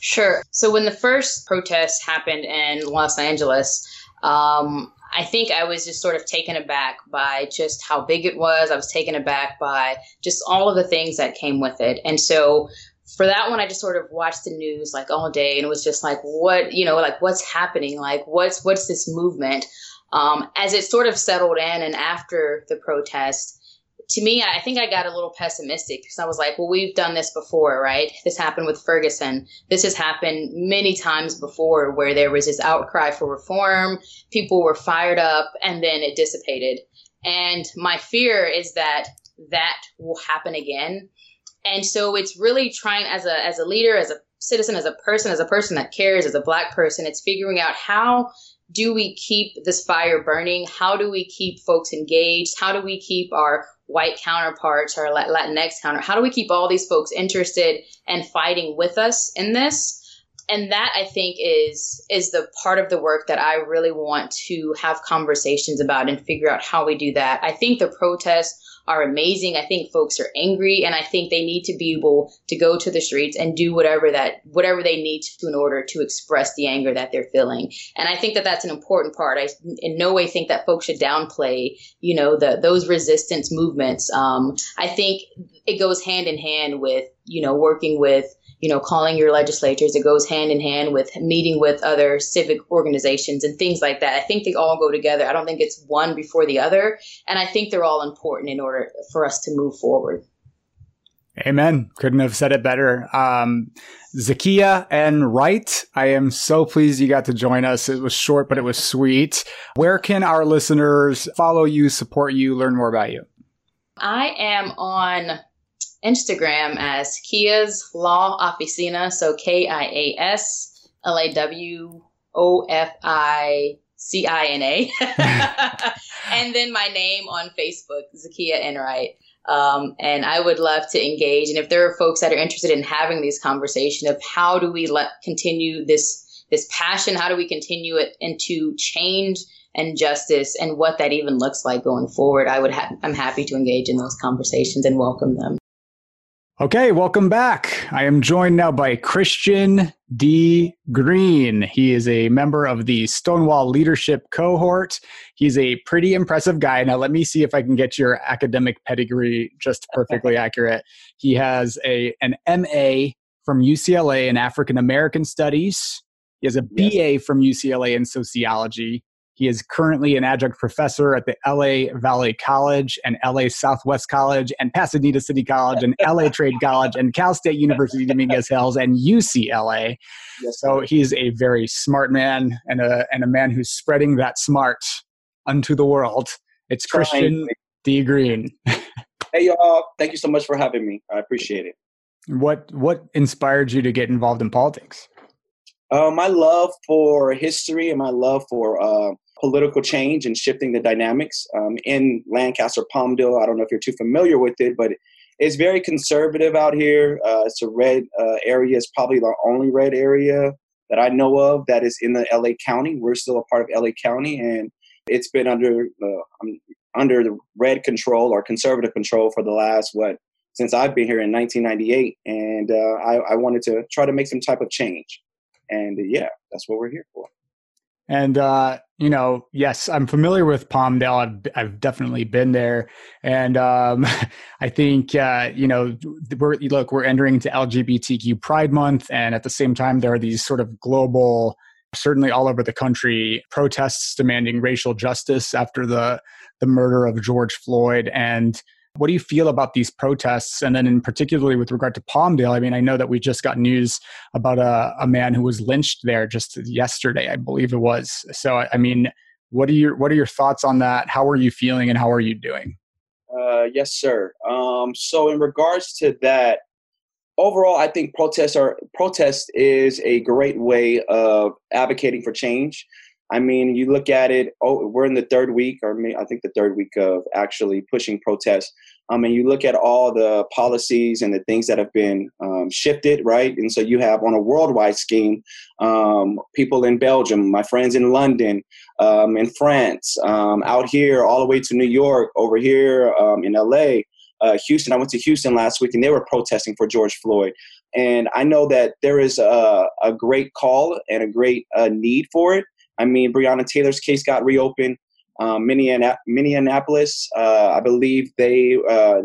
Sure. So when the first protests happened in Los Angeles, um, I think I was just sort of taken aback by just how big it was. I was taken aback by just all of the things that came with it. And so for that one, I just sort of watched the news like all day and it was just like, what, you know, like what's happening? Like what's, what's this movement? Um, as it sort of settled in and after the protest, to me, I think I got a little pessimistic because I was like, well, we've done this before, right? This happened with Ferguson. This has happened many times before where there was this outcry for reform, people were fired up, and then it dissipated. And my fear is that that will happen again. And so it's really trying as a as a leader, as a citizen, as a person, as a person that cares, as a black person, it's figuring out how do we keep this fire burning? How do we keep folks engaged? How do we keep our white counterparts or Latinx counter? How do we keep all these folks interested and fighting with us in this? And that I think is is the part of the work that I really want to have conversations about and figure out how we do that. I think the protests are amazing. I think folks are angry and I think they need to be able to go to the streets and do whatever that whatever they need to in order to express the anger that they're feeling. And I think that that's an important part. I in no way think that folks should downplay, you know, the those resistance movements. Um, I think it goes hand in hand with, you know, working with you know, calling your legislators. It goes hand in hand with meeting with other civic organizations and things like that. I think they all go together. I don't think it's one before the other. And I think they're all important in order for us to move forward. Amen. Couldn't have said it better. Um, Zekiah and Wright, I am so pleased you got to join us. It was short, but it was sweet. Where can our listeners follow you, support you, learn more about you? I am on Instagram as Kia's Law Oficina. So K I A S L A W O F I C I N A. And then my name on Facebook, Zekiah Enright. Um, and I would love to engage. And if there are folks that are interested in having these conversations of how do we let continue this this passion, how do we continue it into change and justice, and what that even looks like going forward, I would ha- I'm happy to engage in those conversations and welcome them. Okay, welcome back. I am joined now by Christian D. Green. He is a member of the Stonewall Leadership Cohort. He's a pretty impressive guy. Now, let me see if I can get your academic pedigree just perfectly accurate. He has a an MA from UCLA in African American Studies. He has a BA from UCLA in sociology. He is currently an adjunct professor at the LA Valley College and LA Southwest College and Pasadena City College and LA Trade College and Cal State University Dominguez Hills and UCLA. Yes, so he's a very smart man and a and a man who's spreading that smart unto the world. It's Christian D. Green. hey y'all, thank you so much for having me. I appreciate it. What what inspired you to get involved in politics? Uh, my love for history and my love for uh, political change and shifting the dynamics um, in Lancaster, Palmdale. I don't know if you're too familiar with it, but it's very conservative out here. Uh, it's a red uh, area. It's probably the only red area that I know of that is in the LA County. We're still a part of LA County, and it's been under uh, under the red control or conservative control for the last what since I've been here in 1998, and uh, I, I wanted to try to make some type of change. And yeah, that's what we're here for. And uh, you know, yes, I'm familiar with Palmdale. I've I've definitely been there, and um, I think uh, you know, we're look, we're entering into LGBTQ Pride Month, and at the same time, there are these sort of global, certainly all over the country, protests demanding racial justice after the the murder of George Floyd, and what do you feel about these protests? And then, in particularly with regard to Palmdale, I mean, I know that we just got news about a, a man who was lynched there just yesterday, I believe it was. So, I mean, What are your What are your thoughts on that? How are you feeling, and how are you doing? Uh, yes, sir. Um, so, in regards to that, overall, I think protests are protest is a great way of advocating for change. I mean, you look at it. Oh, we're in the third week, or I think the third week of actually pushing protests. Um, and you look at all the policies and the things that have been um, shifted, right? And so you have on a worldwide scheme, um, people in Belgium, my friends in London, um, in France, um, out here, all the way to New York, over here um, in LA, uh, Houston. I went to Houston last week, and they were protesting for George Floyd. And I know that there is a, a great call and a great uh, need for it. I mean, Breonna Taylor's case got reopened. Um, Minneapolis, uh, I believe they uh,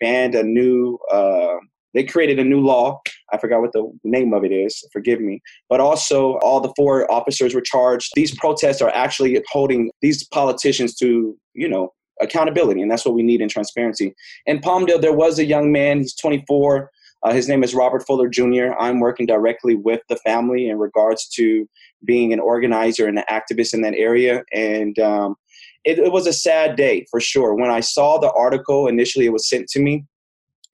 banned a new, uh, they created a new law. I forgot what the name of it is, forgive me. But also, all the four officers were charged. These protests are actually holding these politicians to, you know, accountability, and that's what we need in transparency. In Palmdale, there was a young man, he's 24. Uh, his name is Robert Fuller Jr. I'm working directly with the family in regards to being an organizer and an activist in that area. And um, it, it, was a sad day for sure. When I saw the article initially, it was sent to me.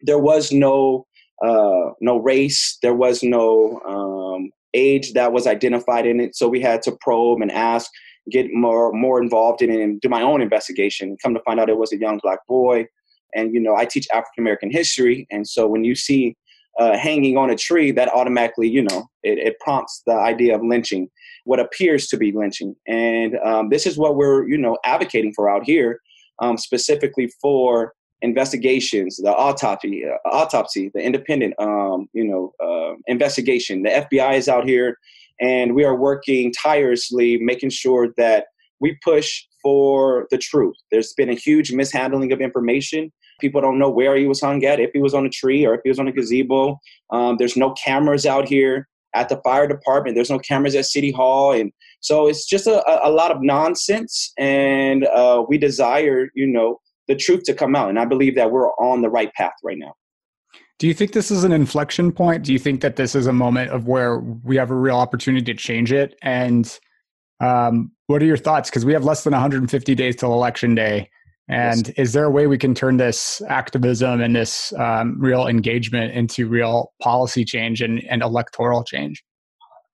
There was no uh, no race. There was no um, age that was identified in it. So we had to probe and ask, get more more involved in it, and do my own investigation. Come to find out, it was a young black boy. And you know, I teach African American history, and so when you see uh, hanging on a tree, that automatically, you know, it, it, prompts the idea of lynching, what appears to be lynching. And um, this is what we're, you know, advocating for out here, um, specifically for investigations, the autopsy, uh, autopsy, the independent, um, you know, uh, investigation. The FBI is out here, and we are working tirelessly, making sure that we push for the truth. There's been a huge mishandling of information People don't know where he was hung at, if he was on a tree or if he was on a gazebo. Um, there's no cameras out here at the fire department. There's no cameras at City Hall. And so it's just a, a lot of nonsense. And uh, we desire, you know, the truth to come out. And I believe that we're on the right path right now. Do you think this is an inflection point? Do you think that this is a moment of where we have a real opportunity to change it? And um, what are your thoughts? Because we have less than 150 days till election day. And yes. is there a way we can turn this activism and this um, real engagement into real policy change and, and electoral change?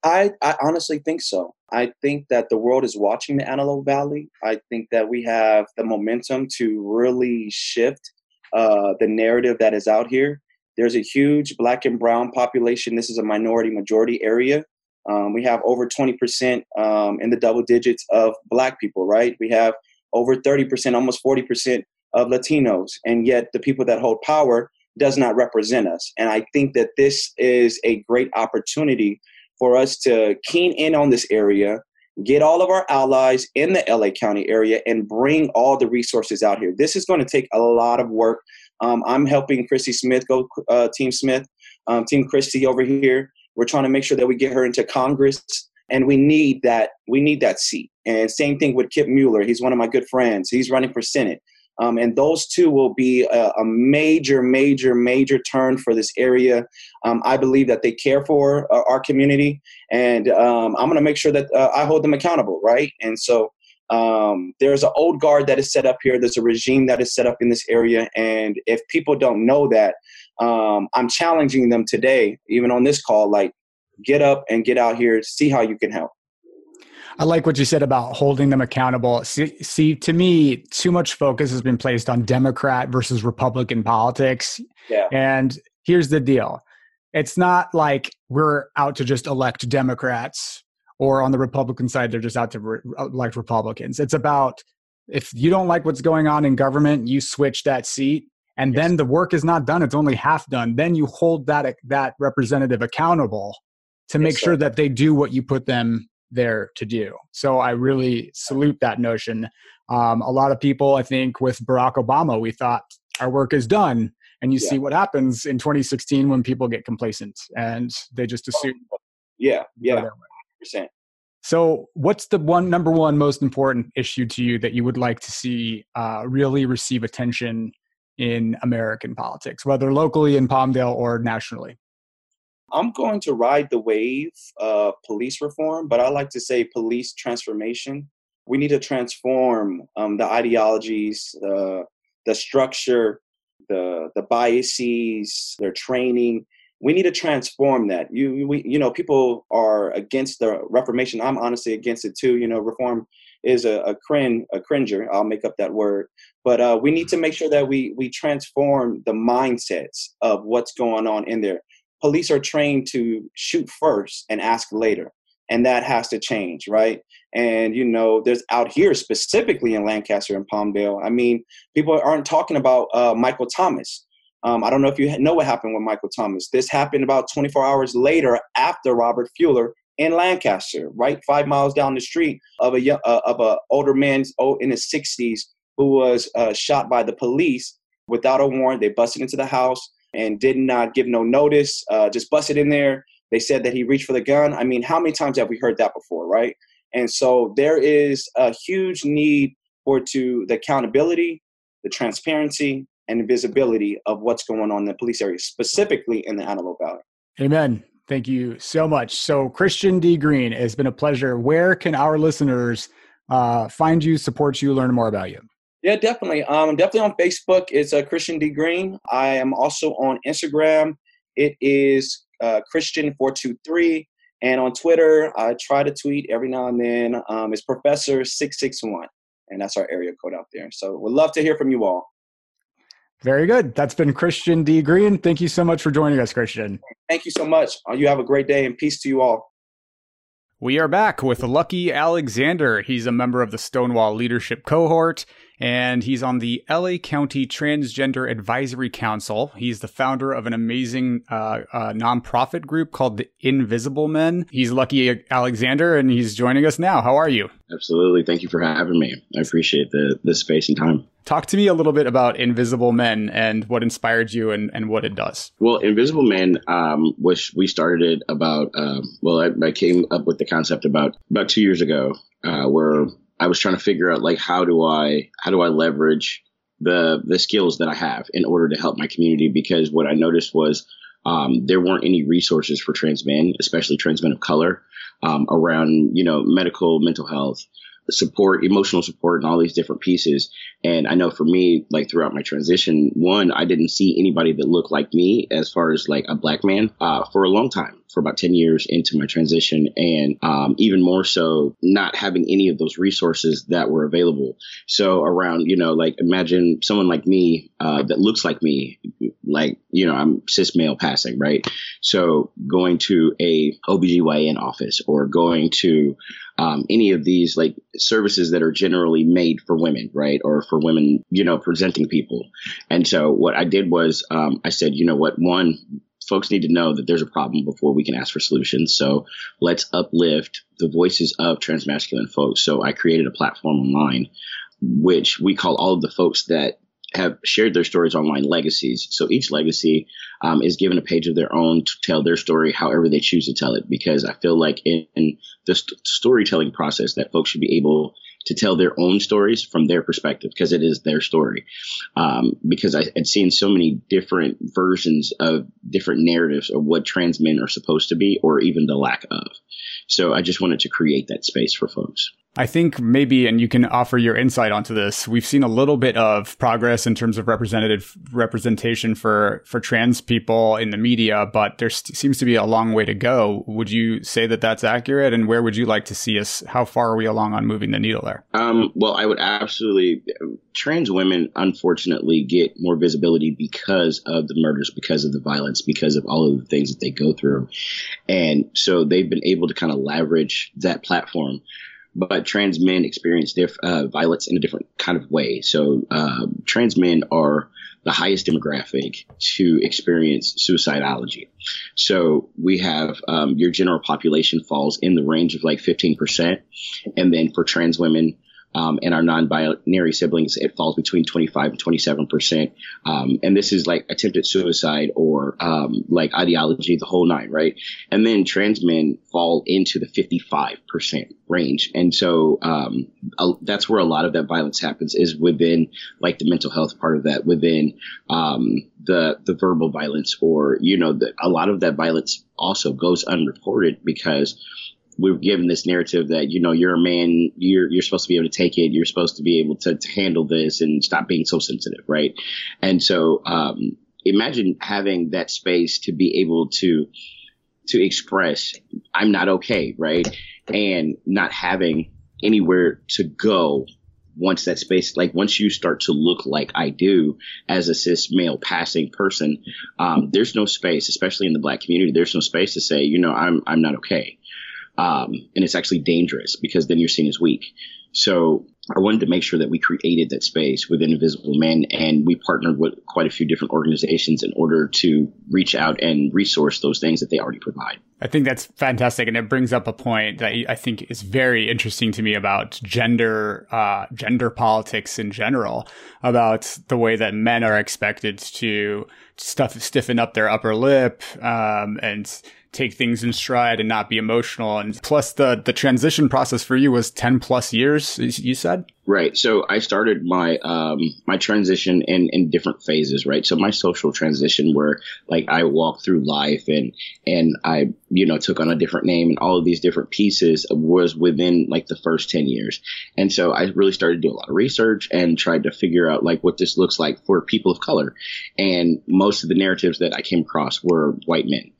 I, I, honestly think so. I think that the world is watching the Antelope Valley. I think that we have the momentum to really shift uh, the narrative that is out here. There's a huge black and brown population. This is a minority majority area. Um, we have over 20% um, in the double digits of black people, right? We have over 30%, almost 40% of Latinos, and yet the people that hold power does not represent us. And I think that this is a great opportunity for us to keen in on this area, get all of our allies in the LA County area, and bring all the resources out here. This is going to take a lot of work. Um, I'm helping Christy Smith go, uh, Team Smith, um, Team Christy over here. We're trying to make sure that we get her into Congress and we need that we need that seat and same thing with kipp mueller. He's one of my good friends. He's running for senate. Um, and those two will be a, a, major major major turn for this area. Um, i believe that they care for uh, our community. And um, i'm going to make sure that uh, i hold them accountable right? And so um, there's an old guard that is set up here. There's a regime that is set up in this area. And if people don't know that um, i'm challenging them today even on this call like get up and get out here, see how you can help. I like what you said about holding them accountable. See, see, to me, too much focus has been placed on Democrat versus Republican politics. Yeah. And here's the deal it's not like we're out to just elect Democrats or on the Republican side, they're just out to re- elect Republicans. It's about if you don't like what's going on in government, you switch that seat and yes. then the work is not done it's only half done then you hold that that representative accountable to make sure that they do what you put them there to do. So I really salute that notion. Um, a lot of people, I think, with Barack Obama, we thought our work is done. And you yeah. see what happens in 2016 when people get complacent and they just assume. Yeah, yeah, percent. So, what's the one number one most important issue to you that you would like to see uh, really receive attention in American politics, whether locally in Palmdale or nationally? I'm going to ride the wave of police reform, but I like to say police transformation. we need to transform um, the ideologies, the the structure, the the biases, their training. We need to transform that. You we, you know people are against the Reformation. I'm honestly against it too. You know, reform is a, a crin a cringer. I'll make up that word. But uh, we need to make sure that we we transform the mindsets of what's going on in there. Police are trained to shoot first and ask later and that has to change right? And you know there's out here specifically in lancaster and palmdale i mean people aren't talking about uh, michael thomas. Um, i don't know if you know what happened with michael thomas. This happened about 24 hours later after robert fuller in lancaster right five miles down the street of a young, uh, of a older man oh, in his 60s who was uh, shot by the police without a warrant. They busted into the house and did not give no notice uh, just busted in there they said that he reached for the gun. I mean, how many times have we heard that before, right? And so there is a huge need for to the accountability, the transparency, and the visibility of what's going on in the police area, specifically in the Antelope Valley. Amen. Thank you so much. So, Christian D. Green, it's been a pleasure. Where can our listeners uh, find you, support you, learn more about you? Yeah, definitely. Um, definitely on Facebook. It's uh, Christian D. Green. I am also on Instagram. It is uh, Christian423. And on Twitter, I try to tweet every now and then. Um, it's Professor661. And that's our area code out there. So we'd love to hear from you all. Very good. That's been Christian D. Green. Thank you so much for joining us, Christian. Thank you so much. Uh, you have a great day and peace to you all. We are back with Luckie Alexander. He's a member of the Stonewall Leadership Cohort and he's on the LA County Transgender Advisory Council. He's the founder of an amazing uh, uh, nonprofit group called the Invisible Men. He's Luckie Alexander, and he's joining us now. How are you? Absolutely. Thank you for having me. I appreciate the, the space and time. Talk to me a little bit about Invisible Men and what inspired you and, and what it does. Well, Invisible Men, um, which we started it about, um, well, I, I, came up with the concept about about two years ago, uh, where I was trying to figure out like how do I how do I leverage the the skills that I have in order to help my community because what I noticed was um, there weren't any resources for trans men, especially trans men of color, um, around you know medical mental health support, emotional support, and all these different pieces. And I know for me, like throughout my transition, one, I didn't see anybody that looked like me as far as like a black man uh, for a long time, for about 10 years into my transition. And um, even more so, not having any of those resources that were available. So around, you know, like imagine someone like me uh, that looks like me, like, you know, I'm cis male passing, right? So going to a OBGYN office or going to um, any of these like services that are generally made for women, right? Or for women, you know, presenting people. And so what I did was um, I said, you know what, one, folks need to know that there's a problem before we can ask for solutions. So let's uplift the voices of transmasculine folks. So I created a platform online, which we call all of the folks that have shared their stories online legacies. So each legacy um, is given a page of their own to tell their story however they choose to tell it. Because I feel like in, in the st- storytelling process that folks should be able to tell their own stories from their perspective because it is their story. Um, because I had seen so many different versions of different narratives of what trans men are supposed to be or even the lack of. So I just wanted to create that space for folks. I think maybe, and you can offer your insight onto this. We've seen a little bit of progress in terms of representative representation for for trans people in the media, but there seems to be a long way to go. Would you say that that's accurate? And where would you like to see us? How far are we along on moving the needle there? Um, well, I would absolutely. Trans women, unfortunately, get more visibility because of the murders, because of the violence, because of all of the things that they go through, and so they've been able to kind of leverage that platform but trans men experience diff, uh, violence in a different kind of way. So uh, trans men are the highest demographic to experience suicidology. So we have um, your general population falls in the range of like 15%. And then for trans women, um, and our non-binary siblings, it falls between 25 and 27 percent. Um, and this is like attempted suicide or um, like ideology, the whole nine, right? And then trans men fall into the 55 percent range, and so um, that's where a lot of that violence happens is within like the mental health part of that, within um, the the verbal violence, or you know, the, a lot of that violence also goes unreported because we're given this narrative that you know you're a man, you're you're supposed to be able to take it, you're supposed to be able to, to handle this and stop being so sensitive, right? And so um, imagine having that space to be able to to express I'm not okay, right? And not having anywhere to go once that space, like once you start to look like I do as a cis male passing person, um, there's no space, especially in the black community, there's no space to say, you know, I'm, I'm not okay. Um, and it's actually dangerous because then you're seen as weak. So I wanted to make sure that we created that space within Invisible Men, and we partnered with quite a few different organizations in order to reach out and resource those things that they already provide. I think that's fantastic, and it brings up a point that I think is very interesting to me about gender, uh, gender politics in general, about the way that men are expected to stuff stiffen up their upper lip um, and take things in stride and not be emotional. And plus, the the transition process for you was ten plus years. You said right. So I started my um my transition in in different phases. Right. So my social transition, where like I walked through life and and I you know took on a different name and all of these different pieces was within like the first ten years. And so I really started to do a lot of research and tried to figure out like what this looks like for people of color. And most of the narratives that I came across were white men.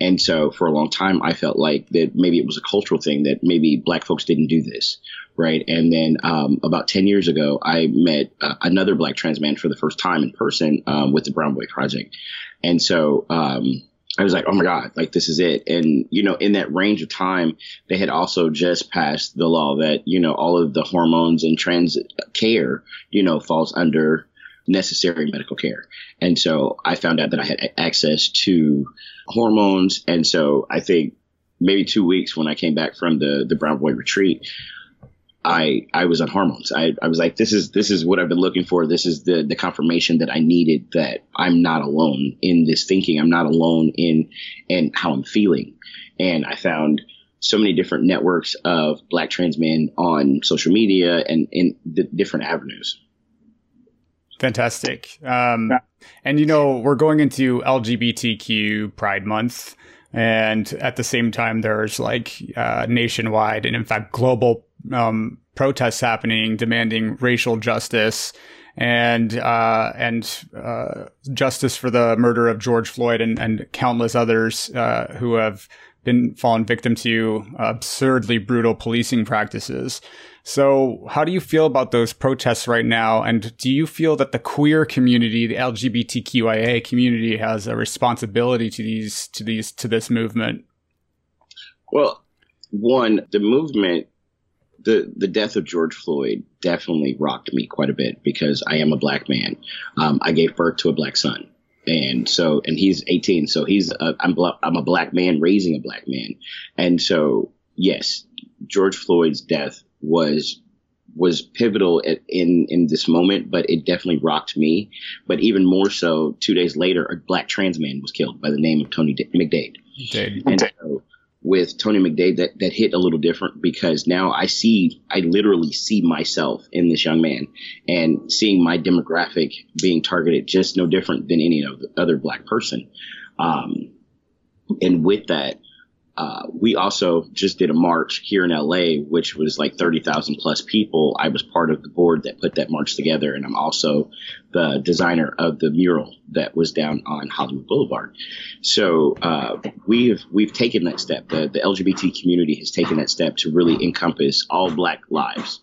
And so for a long time, I felt like that maybe it was a cultural thing that maybe black folks didn't do this. Right. And then um, about 10 years ago, I met uh, another black trans man for the first time in person um, with the Brown Boy Project. And so um, I was like, oh my God, like this is it. And, you know, in that range of time, they had also just passed the law that, you know, all of the hormones and trans care, you know, falls under necessary medical care. And so I found out that I had access to hormones. And so I think maybe two weeks when I came back from the, the Brown Boy retreat, I, I was on hormones. I, I was like, this is, this is what I've been looking for. This is the, the confirmation that I needed that I'm not alone in this thinking. I'm not alone in, in how I'm feeling. And I found so many different networks of black trans men on social media and in the different avenues. Fantastic. Um, and you know, we're going into LGBTQ Pride Month, and at the same time, there's like uh, nationwide and in fact global um, protests happening demanding racial justice and uh, and uh, justice for the murder of George Floyd and, and countless others uh, who have been fallen victim to absurdly brutal policing practices. So, how do you feel about those protests right now? And do you feel that the queer community, the LGBTQIA community, has a responsibility to these to these to this movement? Well, one, the movement, the the death of George Floyd definitely rocked me quite a bit because I am a black man. Um, I gave birth to a black son, and so and he's 18, so he's a, I'm I'm a black man raising a black man, and so yes, George Floyd's death was was pivotal in in this moment, but it definitely rocked me. But even more so, two days later, a black trans man was killed by the name of Tony McDade. Dade. And so with Tony McDade, that that hit a little different because now I see, I literally see myself in this young man, and seeing my demographic being targeted just no different than any other black person. Um, and with that, uh, we also just did a march here in LA, which was like 30,000 plus people. I was part of the board that put that march together, and I'm also the designer of the mural that was down on Hollywood Boulevard. So uh, we've we've taken that step. The, the LGBT community has taken that step to really encompass all Black lives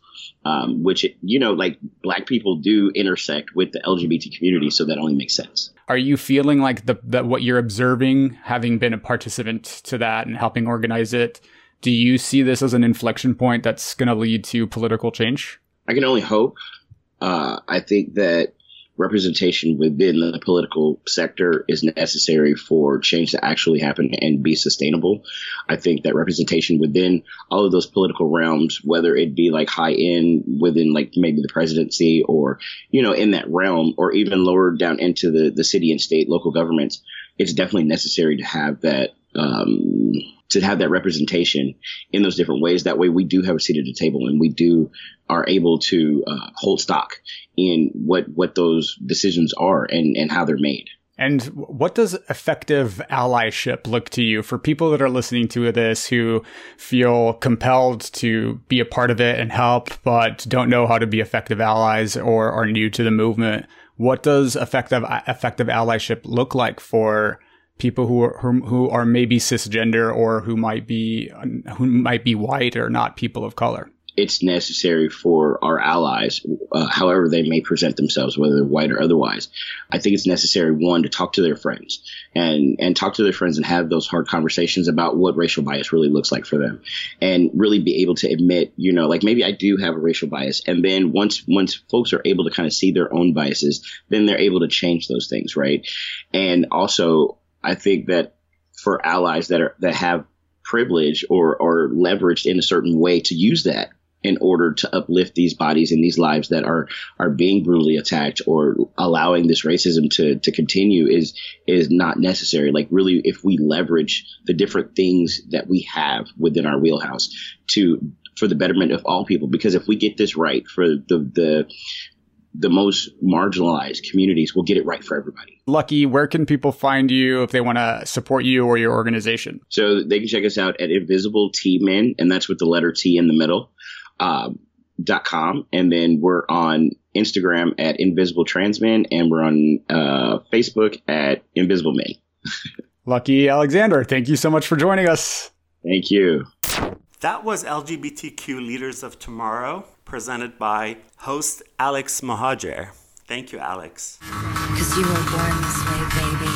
um, which you know, like black people do intersect with the LGBT community, so that only makes sense. Are you feeling like the that what you're observing, having been a participant to that and helping organize it? Do you see this as an inflection point that's going to lead to political change? I can only hope. Uh, I think that representation within the political sector is necessary for change to actually happen and be sustainable. I think that representation within all of those political realms, whether it be like high end within like maybe the presidency or, you know, in that realm or even lower down into the, the city and state local governments, it's definitely necessary to have that, um, to have that representation in those different ways. That way we do have a seat at the table and we do are able to uh, hold stock in what what those decisions are and and how they're made. And what does effective allyship look to you for people that are listening to this who feel compelled to be a part of it and help, but don't know how to be effective allies or are new to the movement? What does effective effective allyship look like for people who are who are maybe cisgender or who might be who might be white or not people of color? It's necessary for our allies, uh, however they may present themselves, whether they're white or otherwise. I think it's necessary one to talk to their friends and and talk to their friends and have those hard conversations about what racial bias really looks like for them, and really be able to admit, you know, like maybe I do have a racial bias, and then once once folks are able to kind of see their own biases, then they're able to change those things, right? And also, I think that for allies that are that have privilege or or leveraged in a certain way to use that in order to uplift these bodies and these lives that are are being brutally attacked or allowing this racism to to continue is is not necessary like really if we leverage the different things that we have within our wheelhouse to for the betterment of all people because if we get this right for the the the most marginalized communities will get it right for everybody. Luckie, where can people find you if they want to support you or your organization? So they can check us out at Invisible T Men, and that's with the letter T in the middle uh, dot com, and then we're on Instagram at Invisible Transmen, and we're on uh, Facebook at Invisible Men. Luckie Alexander, thank you so much for joining us. Thank you. That was LGBTQ Leaders of Tomorrow, presented by host Alex Mohajer. Thank you, Alex. Cause you were born this way, baby.